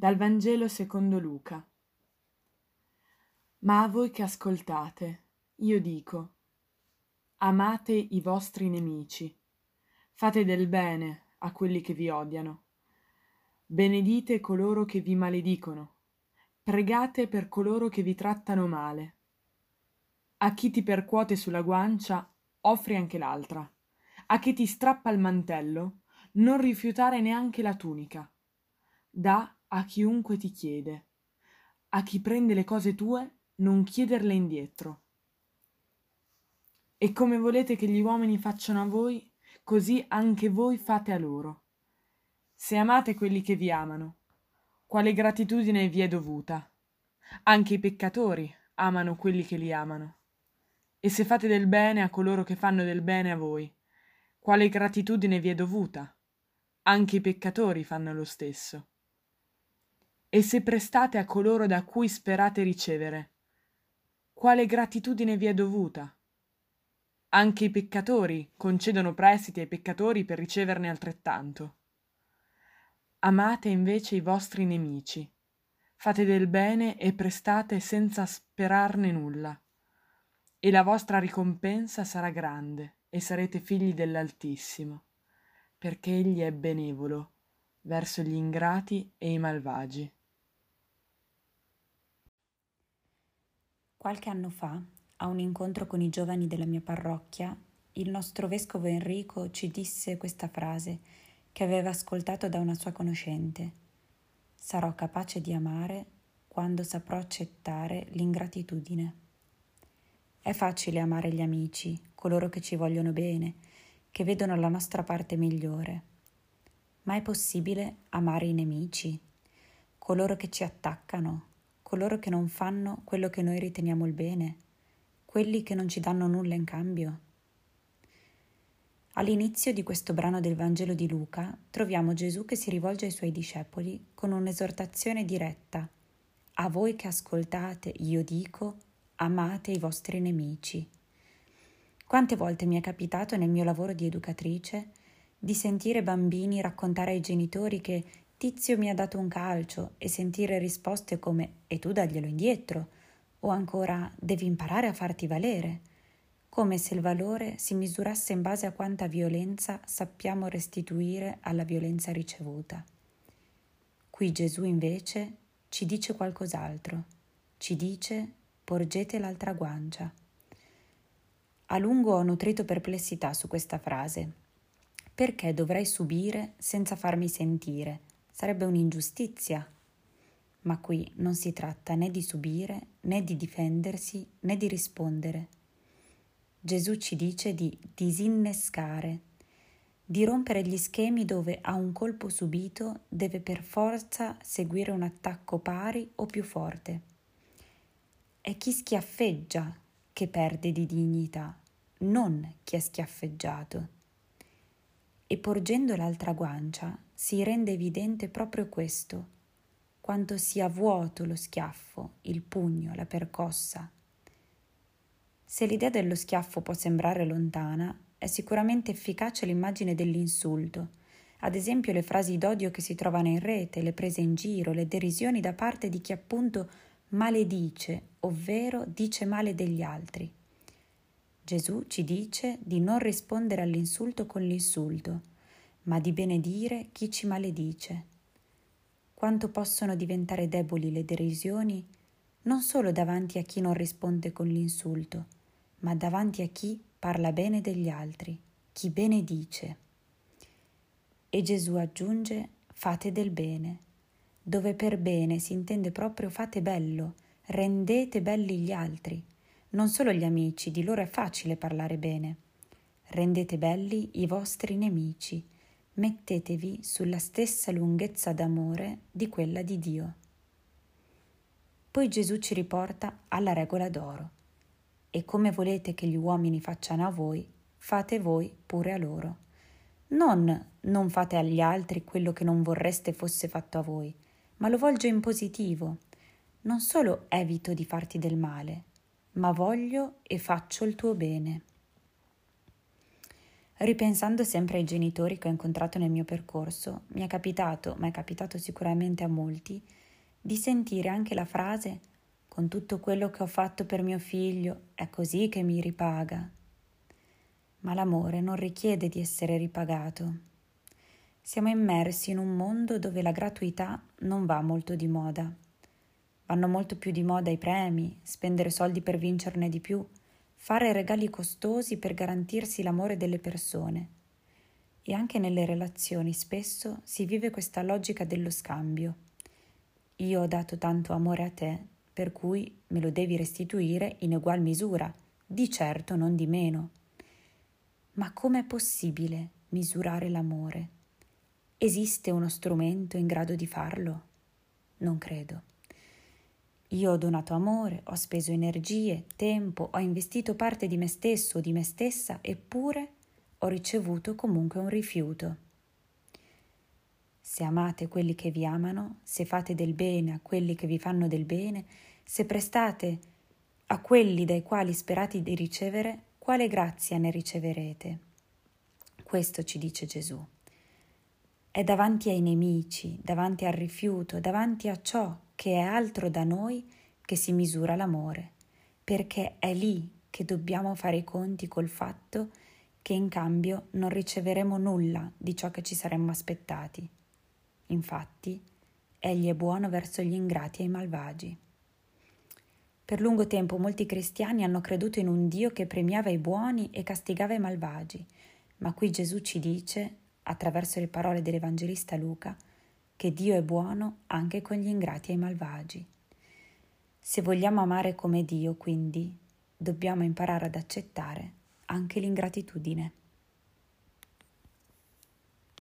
Dal Vangelo secondo Luca. Ma a voi che ascoltate, io dico, amate i vostri nemici, fate del bene a quelli che vi odiano, benedite coloro che vi maledicono, pregate per coloro che vi trattano male. A chi ti percuote sulla guancia, offri anche l'altra. A chi ti strappa il mantello, non rifiutare neanche la tunica. Da a chiunque ti chiede. A chi prende le cose tue, non chiederle indietro. E come volete che gli uomini facciano a voi, così anche voi fate a loro. Se amate quelli che vi amano, quale gratitudine vi è dovuta? Anche i peccatori amano quelli che li amano. E se fate del bene a coloro che fanno del bene a voi, quale gratitudine vi è dovuta? Anche i peccatori fanno lo stesso. E se prestate a coloro da cui sperate ricevere, quale gratitudine vi è dovuta? Anche i peccatori concedono prestiti ai peccatori per riceverne altrettanto. Amate invece i vostri nemici, fate del bene e prestate senza sperarne nulla, e la vostra ricompensa sarà grande e sarete figli dell'Altissimo, perché Egli è benevolo verso gli ingrati e i malvagi. Qualche anno fa, a un incontro con i giovani della mia parrocchia, il nostro vescovo Enrico ci disse questa frase che aveva ascoltato da una sua conoscente. Sarò capace di amare quando saprò accettare l'ingratitudine. È facile amare gli amici, coloro che ci vogliono bene, che vedono la nostra parte migliore. Ma è possibile amare i nemici, coloro che ci attaccano, coloro che non fanno quello che noi riteniamo il bene, quelli che non ci danno nulla in cambio. All'inizio di questo brano del Vangelo di Luca troviamo Gesù che si rivolge ai suoi discepoli con un'esortazione diretta. A voi che ascoltate, io dico, amate i vostri nemici. Quante volte mi è capitato nel mio lavoro di educatrice di sentire bambini raccontare ai genitori che Tizio mi ha dato un calcio e sentire risposte come e tu daglielo indietro o ancora devi imparare a farti valere, come se il valore si misurasse in base a quanta violenza sappiamo restituire alla violenza ricevuta. Qui Gesù invece ci dice qualcos'altro, ci dice porgete l'altra guancia. A lungo ho nutrito perplessità su questa frase. Perché dovrei subire senza farmi sentire? Sarebbe un'ingiustizia. Ma qui non si tratta né di subire, né di difendersi, né di rispondere. Gesù ci dice di disinnescare, di rompere gli schemi dove a un colpo subito deve per forza seguire un attacco pari o più forte. È chi schiaffeggia che perde di dignità, non chi è schiaffeggiato e porgendo l'altra guancia si rende evidente proprio questo, quanto sia vuoto lo schiaffo, il pugno, la percossa. Se l'idea dello schiaffo può sembrare lontana, è sicuramente efficace l'immagine dell'insulto, ad esempio le frasi d'odio che si trovano in rete, le prese in giro, le derisioni da parte di chi appunto maledice, ovvero dice male degli altri. Gesù ci dice di non rispondere all'insulto con l'insulto, ma di benedire chi ci maledice. Quanto possono diventare deboli le derisioni non solo davanti a chi non risponde con l'insulto, ma davanti a chi parla bene degli altri, chi benedice. E Gesù aggiunge fate del bene, dove per bene si intende proprio fate bello, rendete belli gli altri non solo gli amici, di loro è facile parlare bene. Rendete belli i vostri nemici, mettetevi sulla stessa lunghezza d'amore di quella di Dio. Poi Gesù ci riporta alla regola d'oro. E come volete che gli uomini facciano a voi, fate voi pure a loro. Non non fate agli altri quello che non vorreste fosse fatto a voi, ma lo volge in positivo. Non solo evito di farti del male, ma voglio e faccio il tuo bene. Ripensando sempre ai genitori che ho incontrato nel mio percorso, mi è capitato, ma è capitato sicuramente a molti, di sentire anche la frase con tutto quello che ho fatto per mio figlio, è così che mi ripaga. Ma l'amore non richiede di essere ripagato. Siamo immersi in un mondo dove la gratuità non va molto di moda. Vanno molto più di moda i premi, spendere soldi per vincerne di più, fare regali costosi per garantirsi l'amore delle persone. E anche nelle relazioni spesso si vive questa logica dello scambio. Io ho dato tanto amore a te, per cui me lo devi restituire in ugual misura, di certo non di meno. Ma com'è possibile misurare l'amore? Esiste uno strumento in grado di farlo? Non credo. Io ho donato amore, ho speso energie, tempo, ho investito parte di me stesso o di me stessa, eppure ho ricevuto comunque un rifiuto. Se amate quelli che vi amano, se fate del bene a quelli che vi fanno del bene, se prestate a quelli dai quali sperate di ricevere, quale grazia ne riceverete? Questo ci dice Gesù. È davanti ai nemici, davanti al rifiuto, davanti a ciò che è altro da noi che si misura l'amore, perché è lì che dobbiamo fare i conti col fatto che in cambio non riceveremo nulla di ciò che ci saremmo aspettati. Infatti, egli è buono verso gli ingrati e i malvagi. Per lungo tempo molti cristiani hanno creduto in un Dio che premiava i buoni e castigava i malvagi, ma qui Gesù ci dice, attraverso le parole dell'Evangelista Luca, che Dio è buono anche con gli ingrati e i malvagi. Se vogliamo amare come Dio, quindi, dobbiamo imparare ad accettare anche l'ingratitudine.